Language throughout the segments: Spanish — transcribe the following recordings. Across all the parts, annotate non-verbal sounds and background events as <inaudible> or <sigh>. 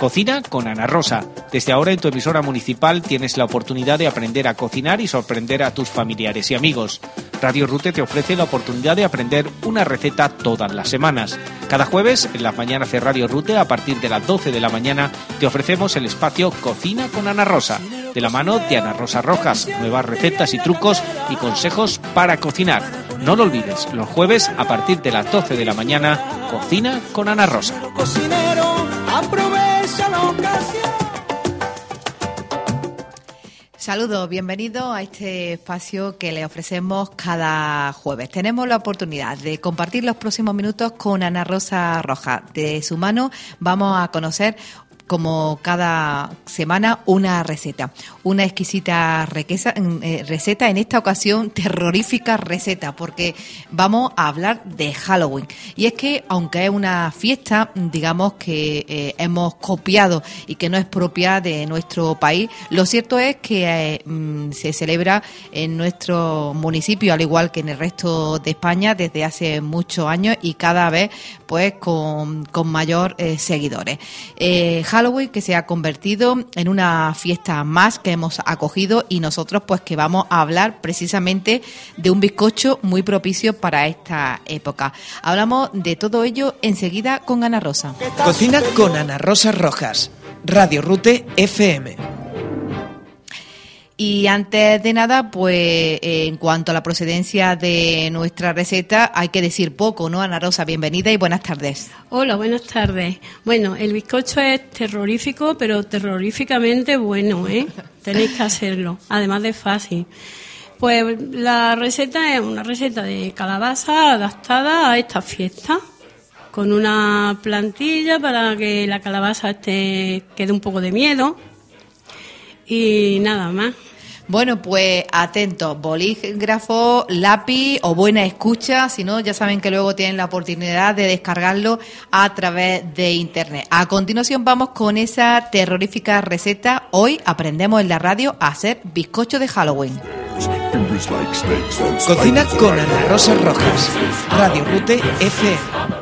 Cocina con Ana Rosa. Desde ahora en tu emisora municipal tienes la oportunidad de aprender a cocinar y sorprender a tus familiares y amigos. Radio Rute te ofrece la oportunidad de aprender una receta todas las semanas. Cada jueves, en las mañanas de Radio Rute, a partir de las 12 de la mañana, te ofrecemos el espacio Cocina con Ana Rosa, de la mano de Ana Rosa Rojas, nuevas recetas y trucos y consejos para cocinar. No lo olvides, los jueves a partir de las 12 de la mañana, Cocina con Ana Rosa. Saludos, bienvenido a este espacio que le ofrecemos cada jueves. Tenemos la oportunidad de compartir los próximos minutos con Ana Rosa Roja. De su mano vamos a conocer como cada semana una receta, una exquisita eh, receta, en esta ocasión terrorífica receta, porque vamos a hablar de Halloween. Y es que, aunque es una fiesta, digamos que eh, hemos copiado y que no es propia de nuestro país, lo cierto es que eh, mm, se celebra en nuestro municipio, al igual que en el resto de España, desde hace muchos años y cada vez pues con, con mayor seguidores. Halloween que se ha convertido en una fiesta más que hemos acogido y nosotros pues que vamos a hablar precisamente de un bizcocho muy propicio para esta época. Hablamos de todo ello enseguida con Ana Rosa. Cocina con Ana Rosa Rojas, Radio Rute FM. Y antes de nada, pues eh, en cuanto a la procedencia de nuestra receta, hay que decir poco, ¿no? Ana Rosa, bienvenida y buenas tardes. Hola, buenas tardes. Bueno, el bizcocho es terrorífico, pero terroríficamente bueno, ¿eh? <laughs> Tenéis que hacerlo, además de fácil. Pues la receta es una receta de calabaza adaptada a esta fiesta, con una plantilla para que la calabaza esté, quede un poco de miedo y nada más. Bueno, pues atentos, bolígrafo, lápiz o buena escucha, si no, ya saben que luego tienen la oportunidad de descargarlo a través de internet. A continuación vamos con esa terrorífica receta. Hoy aprendemos en la radio a hacer bizcocho de Halloween. Cocina con Ana Rosa Rojas, Radio Rute FM.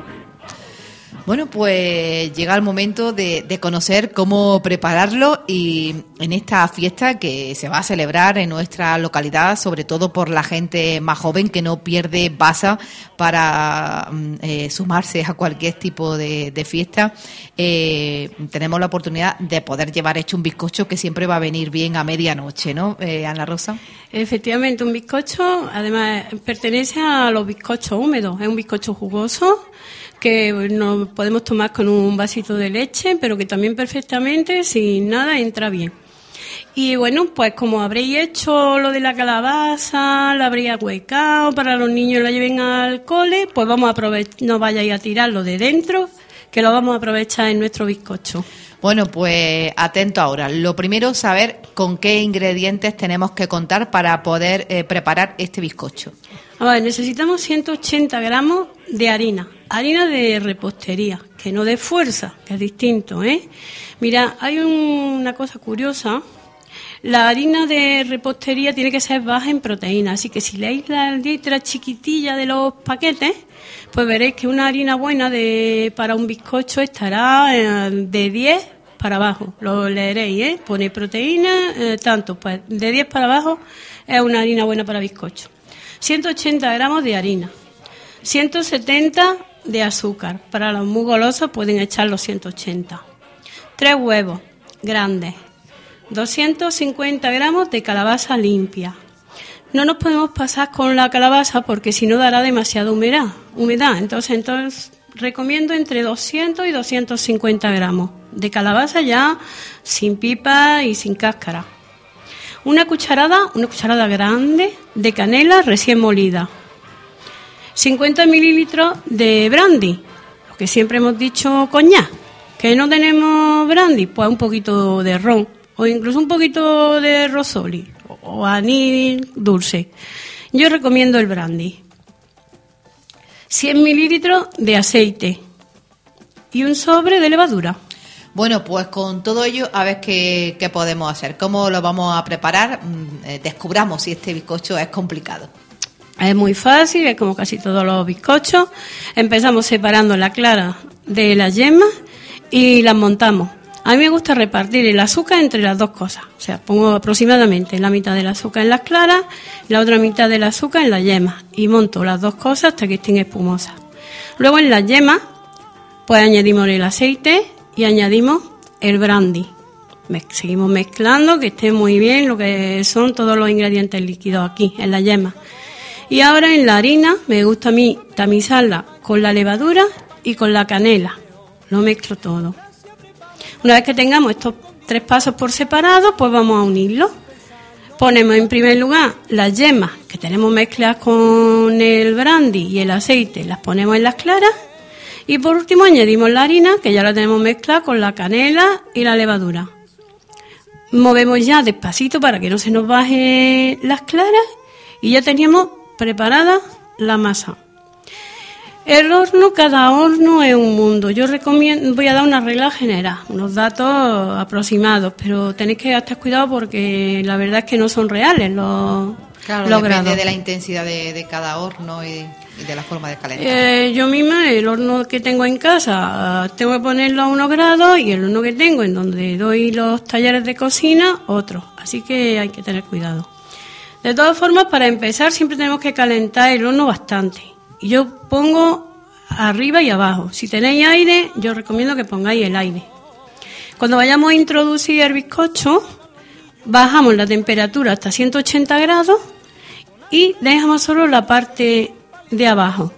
Bueno, pues llega el momento de, conocer cómo prepararlo y en esta fiesta que se va a celebrar en nuestra localidad, sobre todo por la gente más joven que no pierde basa para mm, eh, sumarse a cualquier tipo de, fiesta, eh, tenemos la oportunidad de poder llevar hecho un bizcocho que siempre va a venir bien a medianoche, ¿no, eh, Ana Rosa? Efectivamente, un bizcocho, además, pertenece a los bizcochos húmedos, es un bizcocho jugoso que nos podemos tomar con un vasito de leche, pero que también perfectamente, sin nada, entra bien. Y bueno, pues como habréis hecho lo de la calabaza, la habréis ahuecado para los niños lo lleven al cole, pues vamos a aprovechar, no vayáis a tirarlo de dentro, que lo vamos a aprovechar en nuestro bizcocho. Bueno, pues atento ahora. Lo primero, saber con qué ingredientes tenemos que contar para poder eh, preparar este bizcocho. A ver, necesitamos 180 gramos de harina, harina de repostería, que no de fuerza, que es distinto, ¿eh? Mira, hay una cosa curiosa. La harina de repostería tiene que ser baja en proteína, así que si leéis la letra chiquitilla de los paquetes, pues veréis que una harina buena para un bizcocho estará eh, de 10 para abajo. Lo leeréis, ¿eh? Pone proteína, eh, tanto, pues de 10 para abajo es una harina buena para bizcocho. 180 gramos de harina, 170 de azúcar. Para los muy golosos pueden echar los 180. Tres huevos grandes, 250 gramos de calabaza limpia. No nos podemos pasar con la calabaza porque si no dará demasiada humedad. humedad. Entonces, entonces recomiendo entre 200 y 250 gramos de calabaza ya sin pipa y sin cáscara. Una cucharada, una cucharada grande de canela recién molida. 50 mililitros de brandy, lo que siempre hemos dicho coñac. Que no tenemos brandy, pues un poquito de ron o incluso un poquito de rosoli o anís dulce. Yo recomiendo el brandy. 100 mililitros de aceite y un sobre de levadura. Bueno, pues con todo ello, a ver qué, qué podemos hacer, cómo lo vamos a preparar, mm, eh, descubramos si este bizcocho es complicado. Es muy fácil, es como casi todos los bizcochos. Empezamos separando la clara de la yema y las montamos. A mí me gusta repartir el azúcar entre las dos cosas. O sea, pongo aproximadamente la mitad del azúcar en las claras, la otra mitad del azúcar en la yema. Y monto las dos cosas hasta que estén espumosas. Luego en las yemas, pues añadimos el aceite y añadimos el brandy. seguimos mezclando, que esté muy bien lo que son todos los ingredientes líquidos aquí, en la yema. Y ahora en la harina me gusta a mí tamizarla con la levadura y con la canela. Lo mezclo todo. Una vez que tengamos estos tres pasos por separado, pues vamos a unirlos. Ponemos en primer lugar las yemas que tenemos mezcladas con el brandy y el aceite, las ponemos en las claras. Y por último añadimos la harina, que ya la tenemos mezclada con la canela y la levadura. Movemos ya despacito para que no se nos bajen las claras y ya teníamos preparada la masa. El horno, cada horno es un mundo. Yo recomiendo, voy a dar una regla general, unos datos aproximados, pero tenéis que estar cuidado porque la verdad es que no son reales los, claro, depende de la intensidad de, cada horno y, de la forma de calentar. Eh, yo misma, el horno que tengo en casa, tengo que ponerlo a unos grados y el horno que tengo en donde doy los talleres de cocina, otro. Así que hay que tener cuidado. De todas formas, para empezar, siempre tenemos que calentar el horno bastante y yo pongo arriba y abajo. Si tenéis aire, yo recomiendo que pongáis el aire. Cuando vayamos a introducir el bizcocho, bajamos la temperatura hasta 180 grados y dejamos solo la parte de abajo.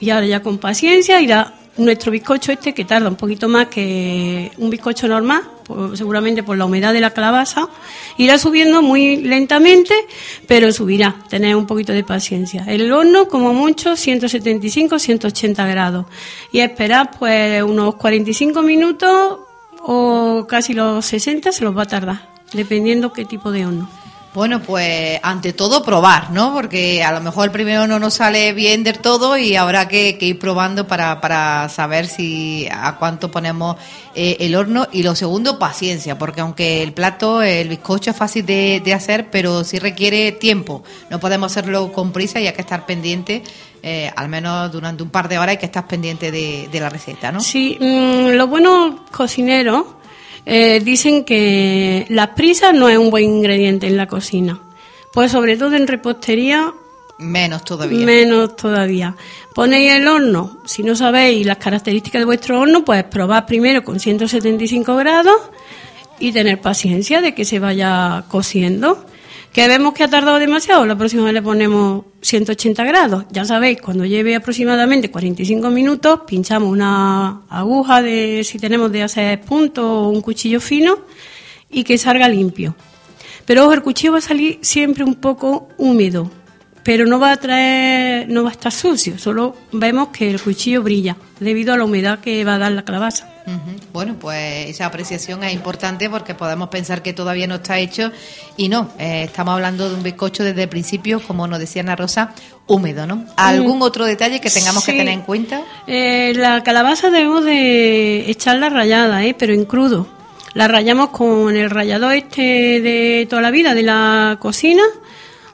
Y ahora ya con paciencia irá nuestro bizcocho este que tarda un poquito más que un bizcocho normal, seguramente por la humedad de la calabaza, irá subiendo muy lentamente, pero subirá, tener un poquito de paciencia. El horno, como mucho, 175-180 grados y esperar pues unos 45 minutos o casi los 60 se los va a tardar, dependiendo qué tipo de horno. Bueno, pues ante todo probar, ¿no? Porque a lo mejor el primero no nos sale bien del todo y habrá que, ir probando para, para, saber si a cuánto ponemos eh, el horno. Y lo segundo, paciencia, porque aunque el plato, el bizcocho es fácil de, hacer, pero sí requiere tiempo. No podemos hacerlo con prisa y hay que estar pendiente. Eh, al menos durante un par de horas hay que estar pendiente de, la receta, ¿no? Sí, mm, los buenos cocineros eh, dicen que la prisa no es un buen ingrediente en la cocina. Pues sobre todo en repostería. Menos todavía. Menos todavía. Ponéis el horno. Si no sabéis las características de vuestro horno, pues probad primero con 175 grados y tener paciencia de que se vaya cociendo. ¿Que vemos que ha tardado demasiado? La próxima vez le ponemos 180 grados. Ya sabéis, cuando lleve aproximadamente 45 minutos, pinchamos una aguja de, si tenemos de hacer puntos o un cuchillo fino y que salga limpio. Pero ojo, el cuchillo va a salir siempre un poco húmedo, pero no va a traer, no va a estar sucio, solo vemos que el cuchillo brilla debido a la humedad que va a dar la calabaza. Bueno, pues esa apreciación es importante porque podemos pensar que todavía no está hecho y no, eh, estamos hablando de un bizcocho desde el principio, como nos decía Ana Rosa, húmedo, ¿no? ¿Algún mm. otro detalle que tengamos que tener en cuenta? Eh, la calabaza debemos de echarla rayada, ¿eh? pero en crudo. La rayamos con el rallador este de toda la vida de la cocina,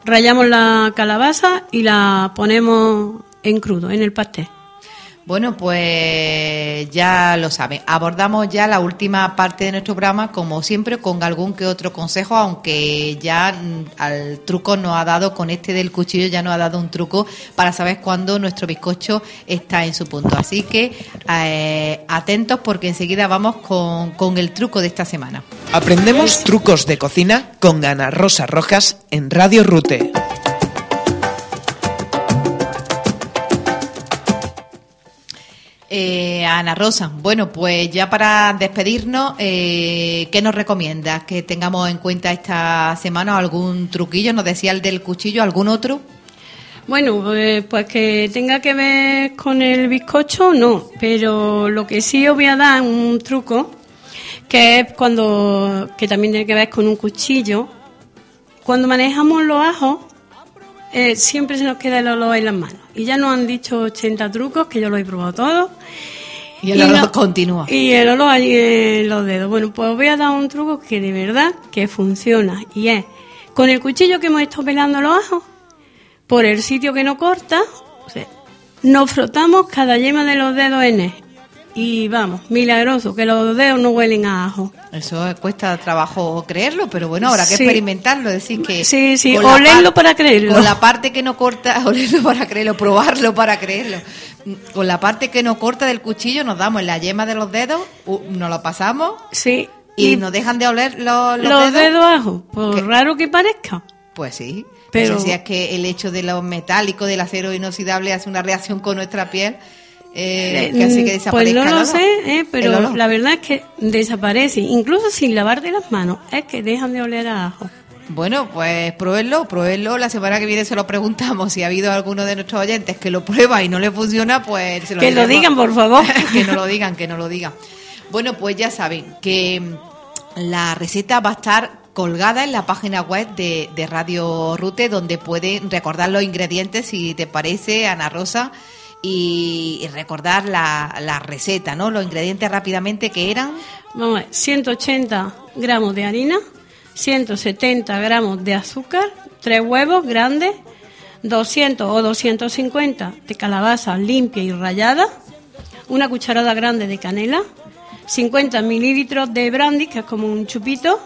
rayamos la calabaza y la ponemos en crudo, en el pastel. Bueno, pues ya lo saben. Abordamos ya la última parte de nuestro programa, como siempre, con algún que otro consejo, aunque ya mm, al truco nos ha dado, con este del cuchillo ya nos ha dado un truco para saber cuándo nuestro bizcocho está en su punto. Así que eh, atentos porque enseguida vamos con, con el truco de esta semana. Aprendemos trucos de cocina con Ana Rosa Rojas en Radio Rute. Eh, Ana Rosa, bueno, pues ya para despedirnos, eh, ¿qué nos recomiendas? Que tengamos en cuenta esta semana algún truquillo, nos decía el del cuchillo, ¿algún otro? Bueno, eh, pues que tenga que ver con el bizcocho, no, pero lo que sí os voy a dar un truco, que es cuando, que también tiene que ver con un cuchillo, cuando manejamos los ajos, eh, siempre se nos queda el olor en las manos. Y ya nos han dicho 80 trucos, que yo los he probado todos. Y el olor continúa. Y el olor allí en los dedos. Bueno, pues os voy a dar un truco que de verdad que funciona. Y es, con el cuchillo que hemos estado pelando los ajos, por el sitio que no corta, nos frotamos cada yema de los dedos en él. Y vamos, milagroso, que los dedos no huelen a ajo. Eso cuesta trabajo creerlo, pero bueno, habrá que experimentarlo, decir que... Sí, sí, olerlo para creerlo. Con la parte que no corta, <laughs> olerlo para creerlo, probarlo para creerlo. Con la parte que no corta del cuchillo nos damos en la yema de los dedos, nos lo pasamos. Sí. Y, nos dejan de oler los, los, los dedos. ajo, por raro que parezca. Pues sí. Pero si es que el hecho de lo metálico, del acero inoxidable, hace una reacción con nuestra piel eh, que hace que desaparezca. Pues no lo sé, eh, pero la verdad es que desaparece, incluso sin lavarte las manos, es que dejan de oler a ajo. Bueno, pues pruébenlo, pruébenlo. La semana que viene se lo preguntamos si ha habido alguno de nuestros oyentes que lo prueba y no le funciona, pues se lo Que lo digan, por favor. <laughs> que no lo digan, que no lo digan. Bueno, pues ya saben que la receta va a estar colgada en la página web de, de Radio Rute, donde pueden recordar los ingredientes, si te parece, Ana Rosa, y, recordar la, la, receta, ¿no? Los ingredientes rápidamente que eran. Vamos a ver, 180 gramos de harina, 170 gramos de azúcar, tres huevos grandes, 200 o 250 de calabaza limpia y rallada, una cucharada grande de canela, 50 mililitros de brandy, que es como un chupito,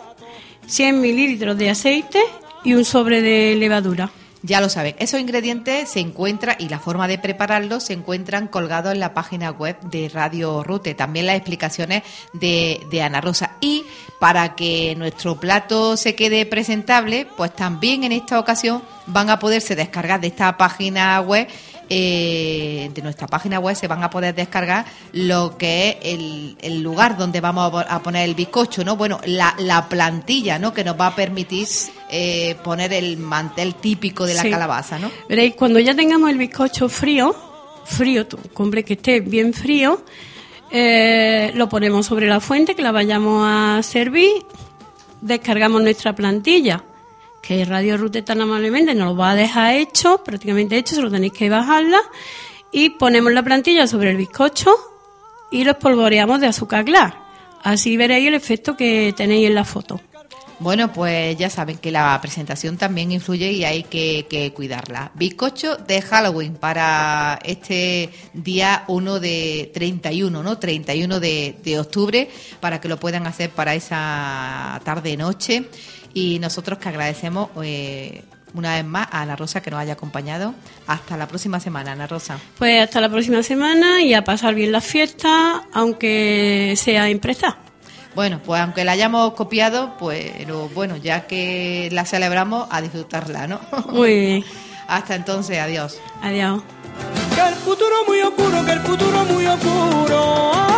100 mililitros de aceite y un sobre de levadura. Ya lo saben, esos ingredientes se encuentran y la forma de prepararlos se encuentran colgados en la página web de Radio Rute. También las explicaciones de, de Ana Rosa. Y para que nuestro plato se quede presentable, pues también en esta ocasión van a poderse descargar de esta página web eh, de nuestra página web se van a poder descargar lo que es el, lugar donde vamos a poner el bizcocho, ¿no? Bueno, la, la plantilla, ¿no? Que nos va a permitir eh, poner el mantel típico de la calabaza, ¿no? Veréis, cuando ya tengamos el bizcocho frío, frío, hombre, que esté bien frío, eh, lo ponemos sobre la fuente, que la vayamos a servir, descargamos nuestra plantilla que Radio Rute tan amablemente nos lo va a dejar hecho, prácticamente hecho, solo tenéis que bajarla y ponemos la plantilla sobre el bizcocho y lo espolvoreamos de azúcar glass. Así veréis el efecto que tenéis en la foto. Bueno, pues ya saben que la presentación también influye y hay que, cuidarla. Bizcocho de Halloween para este día 1 de 31, ¿no? 31 de, de octubre, para que lo puedan hacer para esa tarde-noche. Y nosotros que agradecemos eh, una vez más a Ana Rosa que nos haya acompañado. Hasta la próxima semana, Ana Rosa. Pues hasta la próxima semana y a pasar bien la fiesta, aunque sea impresa. Bueno, pues aunque la hayamos copiado, pues bueno, ya que la celebramos, a disfrutarla, ¿no? <laughs> Muy bien. Hasta entonces, adiós. Adiós. Que el futuro muy oscuro, que el futuro muy oscuro.